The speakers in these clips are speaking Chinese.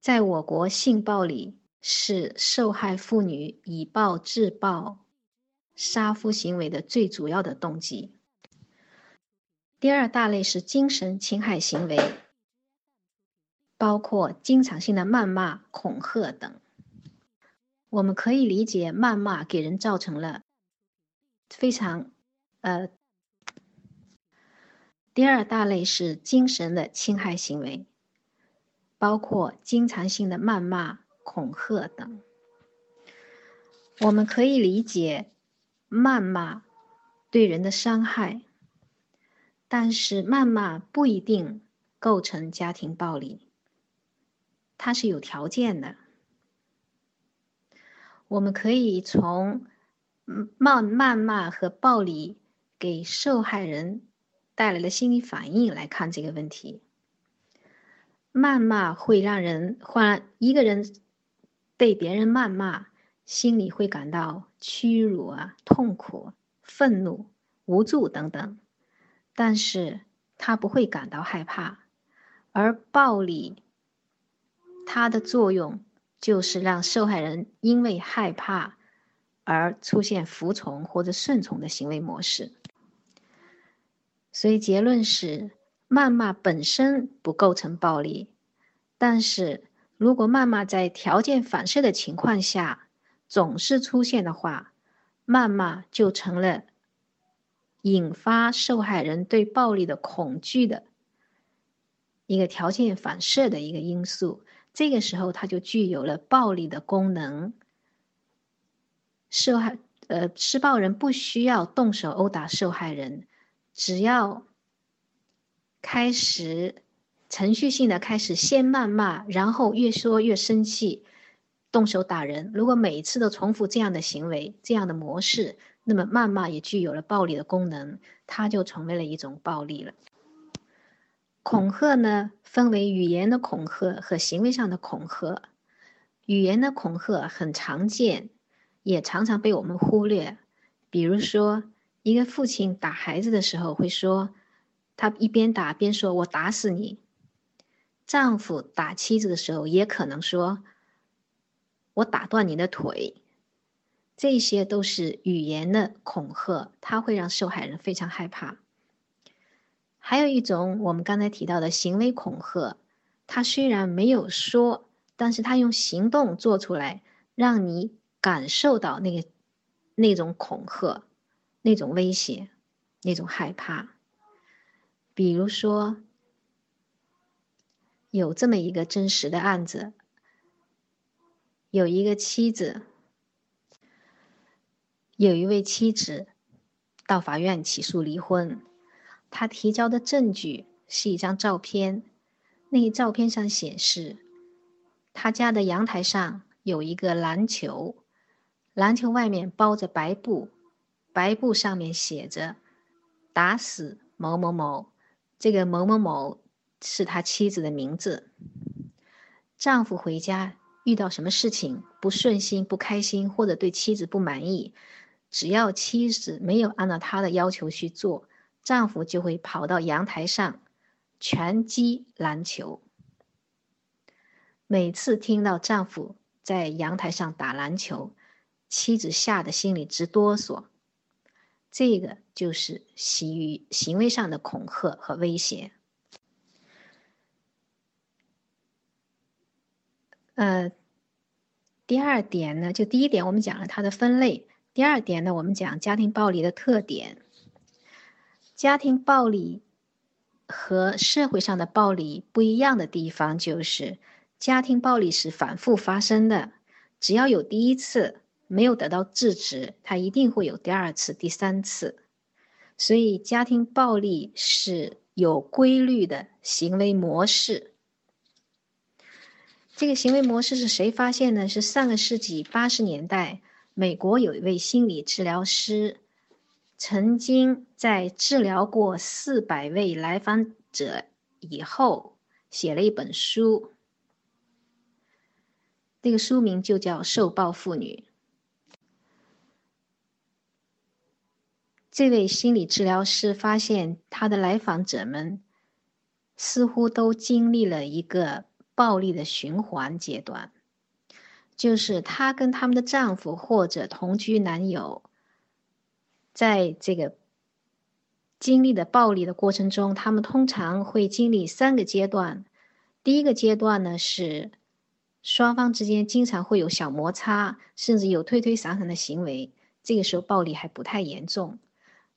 在我国，性暴力是受害妇女以暴制暴、杀夫行为的最主要的动机。第二大类是精神侵害行为，包括经常性的谩骂、恐吓等。我们可以理解，谩骂给人造成了非常呃。第二大类是精神的侵害行为。包括经常性的谩骂、恐吓等，我们可以理解谩骂对人的伤害，但是谩骂不一定构成家庭暴力，它是有条件的。我们可以从谩谩骂和暴力给受害人带来的心理反应来看这个问题。谩骂会让人换一个人被别人谩骂，心里会感到屈辱啊、痛苦、愤怒、无助等等，但是他不会感到害怕。而暴力，它的作用就是让受害人因为害怕而出现服从或者顺从的行为模式。所以结论是。谩骂本身不构成暴力，但是如果谩骂在条件反射的情况下总是出现的话，谩骂就成了引发受害人对暴力的恐惧的一个条件反射的一个因素。这个时候，它就具有了暴力的功能。受害呃施暴人不需要动手殴打受害人，只要。开始程序性的开始先谩骂，然后越说越生气，动手打人。如果每一次都重复这样的行为、这样的模式，那么谩骂也具有了暴力的功能，它就成为了一种暴力了。恐吓呢，分为语言的恐吓和行为上的恐吓。语言的恐吓很常见，也常常被我们忽略。比如说，一个父亲打孩子的时候会说。他一边打边说：“我打死你。”丈夫打妻子的时候也可能说：“我打断你的腿。”这些都是语言的恐吓，它会让受害人非常害怕。还有一种我们刚才提到的行为恐吓，他虽然没有说，但是他用行动做出来，让你感受到那个那种恐吓、那种威胁、那种害怕。比如说，有这么一个真实的案子：有一个妻子，有一位妻子到法院起诉离婚。他提交的证据是一张照片，那照片上显示，他家的阳台上有一个篮球，篮球外面包着白布，白布上面写着“打死某某某”。这个某某某是他妻子的名字。丈夫回家遇到什么事情不顺心、不开心，或者对妻子不满意，只要妻子没有按照他的要求去做，丈夫就会跑到阳台上拳击篮球。每次听到丈夫在阳台上打篮球，妻子吓得心里直哆嗦。这个就是行于行为上的恐吓和威胁。呃，第二点呢，就第一点我们讲了它的分类，第二点呢，我们讲家庭暴力的特点。家庭暴力和社会上的暴力不一样的地方就是，家庭暴力是反复发生的，只要有第一次。没有得到制止，他一定会有第二次、第三次。所以，家庭暴力是有规律的行为模式。这个行为模式是谁发现呢？是上个世纪八十年代，美国有一位心理治疗师，曾经在治疗过四百位来访者以后，写了一本书。这个书名就叫《受暴妇女》。这位心理治疗师发现，他的来访者们似乎都经历了一个暴力的循环阶段，就是她跟他们的丈夫或者同居男友，在这个经历的暴力的过程中，他们通常会经历三个阶段。第一个阶段呢是双方之间经常会有小摩擦，甚至有推推搡搡的行为，这个时候暴力还不太严重。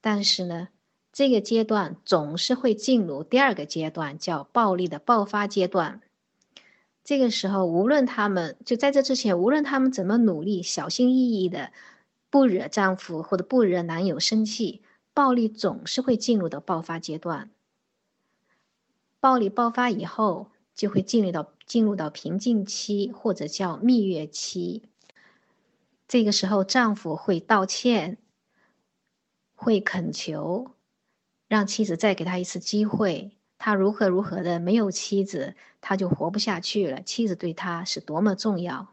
但是呢，这个阶段总是会进入第二个阶段，叫暴力的爆发阶段。这个时候，无论他们就在这之前，无论他们怎么努力、小心翼翼的不惹丈夫或者不惹男友生气，暴力总是会进入到爆发阶段。暴力爆发以后。就会进入到进入到平静期，或者叫蜜月期。这个时候，丈夫会道歉，会恳求，让妻子再给他一次机会。他如何如何的没有妻子，他就活不下去了。妻子对他是多么重要。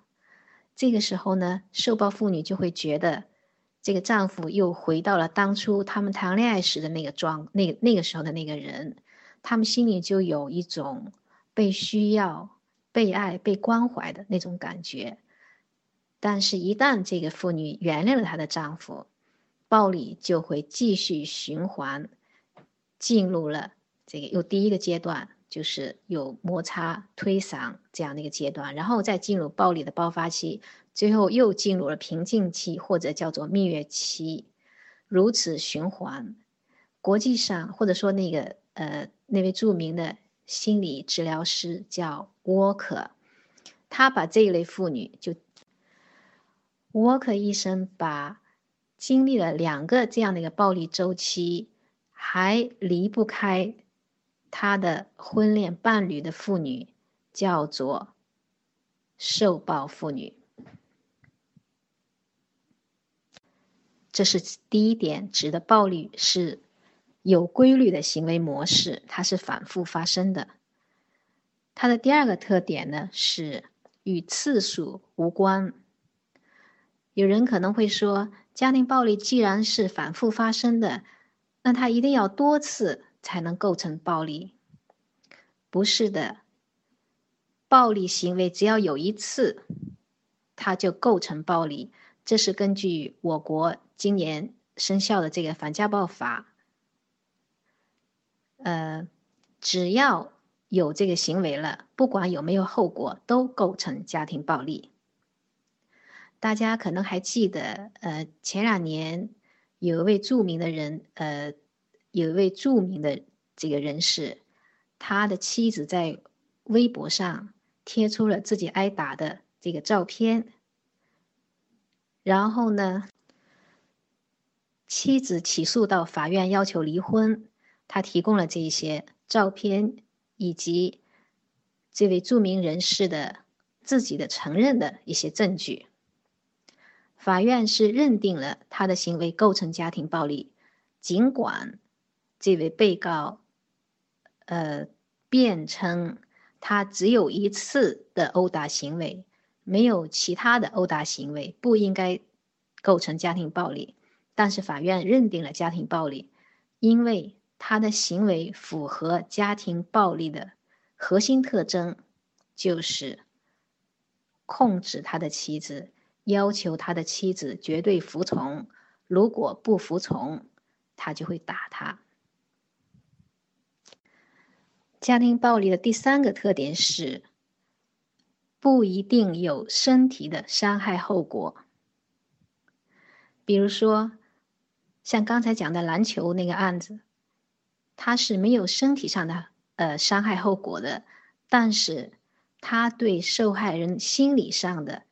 这个时候呢，受暴妇女就会觉得，这个丈夫又回到了当初他们谈恋爱时的那个状，那那个时候的那个人，他们心里就有一种。被需要、被爱、被关怀的那种感觉，但是，一旦这个妇女原谅了她的丈夫，暴力就会继续循环，进入了这个又第一个阶段，就是有摩擦、推搡这样的一个阶段，然后再进入暴力的爆发期，最后又进入了平静期或者叫做蜜月期，如此循环。国际上，或者说那个呃那位著名的。心理治疗师叫沃克，他把这一类妇女就沃克医生把经历了两个这样的一个暴力周期，还离不开他的婚恋伴侣的妇女叫做受暴妇女。这是第一点，指的暴力是。有规律的行为模式，它是反复发生的。它的第二个特点呢是与次数无关。有人可能会说，家庭暴力既然是反复发生的，那它一定要多次才能构成暴力？不是的，暴力行为只要有一次，它就构成暴力。这是根据我国今年生效的这个反家暴法。呃，只要有这个行为了，不管有没有后果，都构成家庭暴力。大家可能还记得，呃，前两年有一位著名的人，呃，有一位著名的这个人士，他的妻子在微博上贴出了自己挨打的这个照片，然后呢，妻子起诉到法院要求离婚。他提供了这些照片，以及这位著名人士的自己的承认的一些证据。法院是认定了他的行为构成家庭暴力，尽管这位被告，呃，辩称他只有一次的殴打行为，没有其他的殴打行为，不应该构成家庭暴力。但是法院认定了家庭暴力，因为。他的行为符合家庭暴力的核心特征，就是控制他的妻子，要求他的妻子绝对服从，如果不服从，他就会打他。家庭暴力的第三个特点是，不一定有身体的伤害后果。比如说，像刚才讲的篮球那个案子。他是没有身体上的呃伤害后果的，但是他对受害人心理上的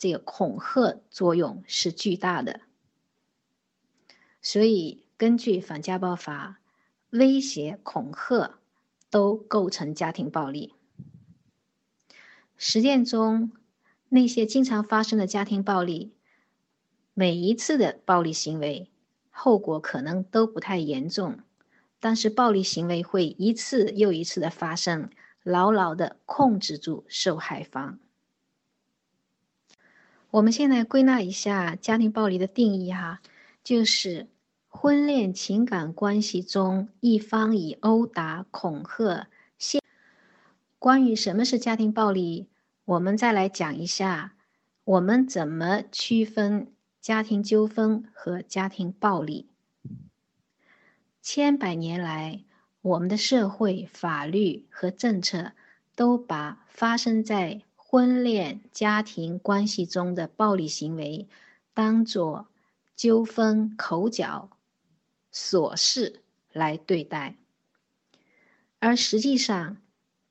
这个恐吓作用是巨大的。所以根据反家暴法，威胁、恐吓都构成家庭暴力。实践中，那些经常发生的家庭暴力，每一次的暴力行为后果可能都不太严重。但是暴力行为会一次又一次的发生，牢牢的控制住受害方。我们现在归纳一下家庭暴力的定义哈，就是婚恋情感关系中一方以殴打、恐吓、限关于什么是家庭暴力，我们再来讲一下，我们怎么区分家庭纠纷和家庭暴力。千百年来，我们的社会、法律和政策都把发生在婚恋家庭关系中的暴力行为当作纠纷、口角、琐事来对待，而实际上，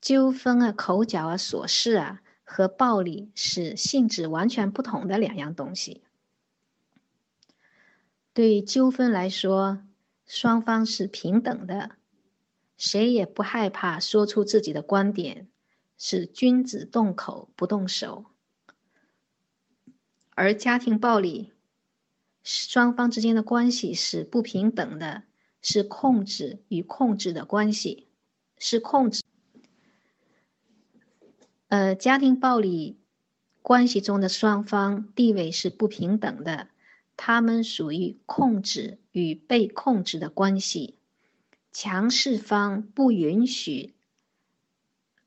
纠纷啊、口角啊、琐事啊和暴力是性质完全不同的两样东西。对纠纷来说，双方是平等的，谁也不害怕说出自己的观点，是君子动口不动手。而家庭暴力，双方之间的关系是不平等的，是控制与控制的关系，是控制。呃，家庭暴力关系中的双方地位是不平等的。他们属于控制与被控制的关系，强势方不允许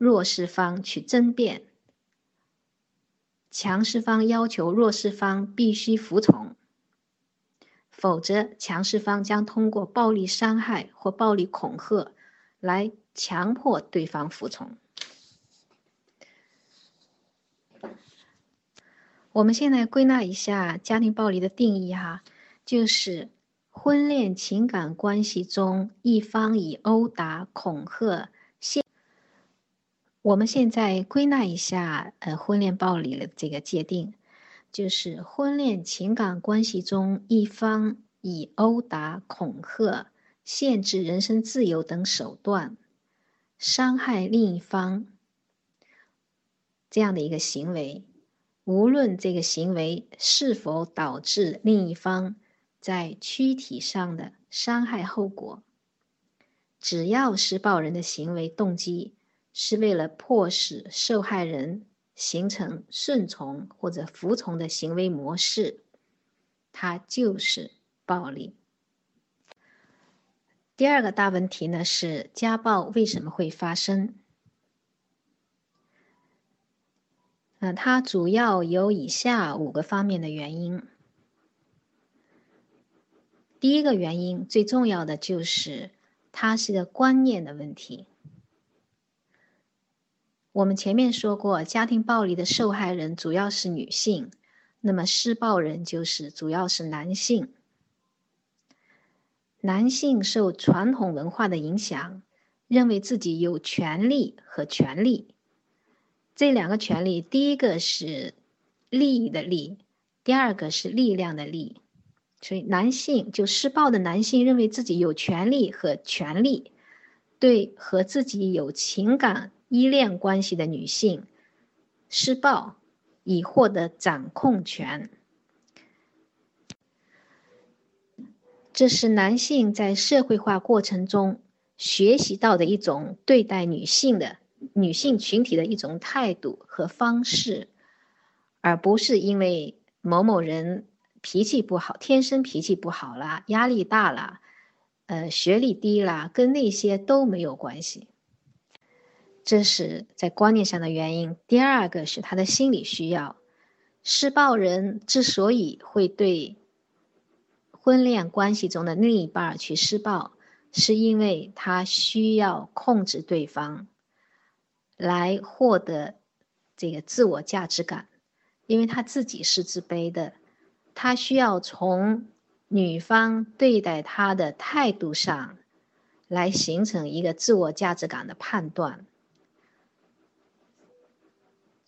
弱势方去争辩，强势方要求弱势方必须服从，否则强势方将通过暴力伤害或暴力恐吓来强迫对方服从。我们现在归纳一下家庭暴力的定义哈，就是婚恋情感关系中一方以殴打、恐吓、我们现在归纳一下呃婚恋暴力的这个界定，就是婚恋情感关系中一方以殴打、恐吓、限制人身自由等手段伤害另一方这样的一个行为。无论这个行为是否导致另一方在躯体上的伤害后果，只要施暴人的行为动机是为了迫使受害人形成顺从或者服从的行为模式，它就是暴力。第二个大问题呢是家暴为什么会发生？那它主要有以下五个方面的原因。第一个原因，最重要的就是它是个观念的问题。我们前面说过，家庭暴力的受害人主要是女性，那么施暴人就是主要是男性。男性受传统文化的影响，认为自己有权利和权利。这两个权利，第一个是利益的利，第二个是力量的力。所以，男性就施暴的男性认为自己有权利和权利，对和自己有情感依恋关系的女性施暴，以获得掌控权。这是男性在社会化过程中学习到的一种对待女性的。女性群体的一种态度和方式，而不是因为某某人脾气不好，天生脾气不好啦，压力大了，呃，学历低啦，跟那些都没有关系。这是在观念上的原因。第二个是他的心理需要。施暴人之所以会对婚恋关系中的另一半去施暴，是因为他需要控制对方。来获得这个自我价值感，因为他自己是自卑的，他需要从女方对待他的态度上来形成一个自我价值感的判断。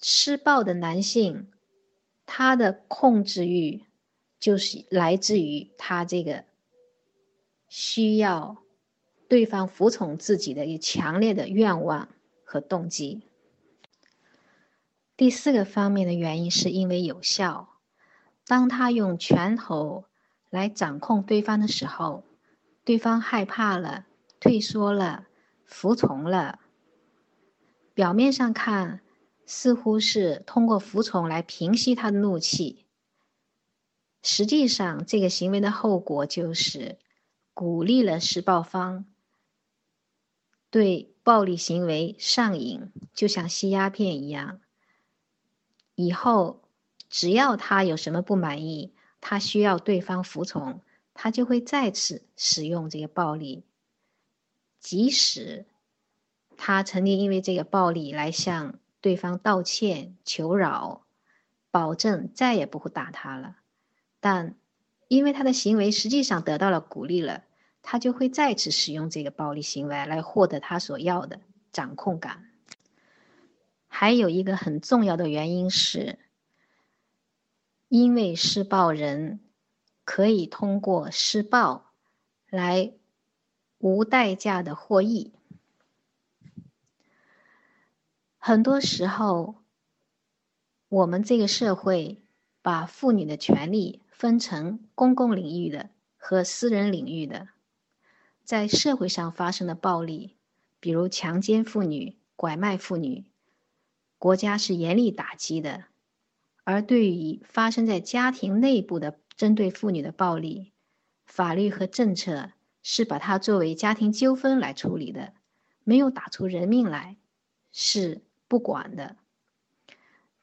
施暴的男性，他的控制欲就是来自于他这个需要对方服从自己的一个强烈的愿望。和动机。第四个方面的原因是因为有效。当他用拳头来掌控对方的时候，对方害怕了、退缩了、服从了。表面上看，似乎是通过服从来平息他的怒气。实际上，这个行为的后果就是鼓励了施暴方对。暴力行为上瘾，就像吸鸦片一样。以后只要他有什么不满意，他需要对方服从，他就会再次使用这个暴力。即使他曾经因为这个暴力来向对方道歉、求饶，保证再也不会打他了，但因为他的行为实际上得到了鼓励了。他就会再次使用这个暴力行为来获得他所要的掌控感。还有一个很重要的原因是，因为施暴人可以通过施暴来无代价的获益。很多时候，我们这个社会把妇女的权利分成公共领域的和私人领域的。在社会上发生的暴力，比如强奸妇女、拐卖妇女，国家是严厉打击的；而对于发生在家庭内部的针对妇女的暴力，法律和政策是把它作为家庭纠纷来处理的，没有打出人命来，是不管的。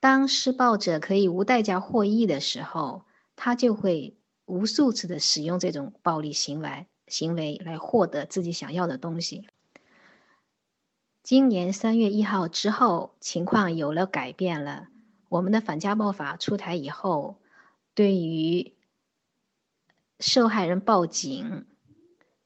当施暴者可以无代价获益的时候，他就会无数次的使用这种暴力行为。行为来获得自己想要的东西。今年三月一号之后，情况有了改变了。我们的反家暴法出台以后，对于受害人报警、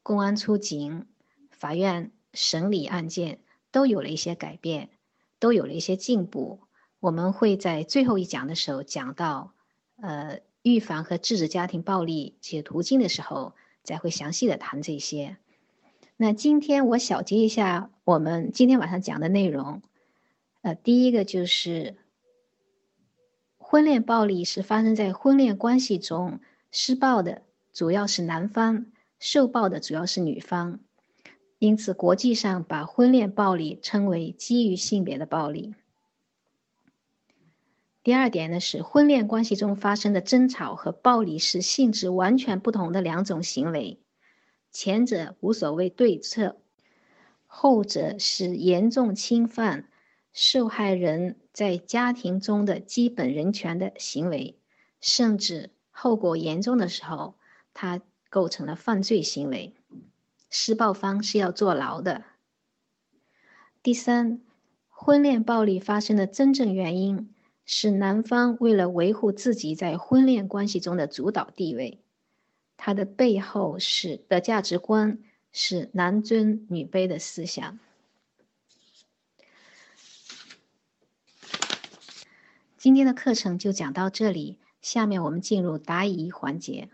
公安出警、法院审理案件，都有了一些改变，都有了一些进步。我们会在最后一讲的时候讲到，呃，预防和制止家庭暴力这些途径的时候。再会详细的谈这些。那今天我小结一下我们今天晚上讲的内容。呃，第一个就是婚恋暴力是发生在婚恋关系中，施暴的主要是男方，受暴的主要是女方。因此，国际上把婚恋暴力称为基于性别的暴力。第二点呢是婚恋关系中发生的争吵和暴力是性质完全不同的两种行为，前者无所谓对策，后者是严重侵犯受害人在家庭中的基本人权的行为，甚至后果严重的时候，它构成了犯罪行为，施暴方是要坐牢的。第三，婚恋暴力发生的真正原因。是男方为了维护自己在婚恋关系中的主导地位，他的背后是的价值观是男尊女卑的思想。今天的课程就讲到这里，下面我们进入答疑环节。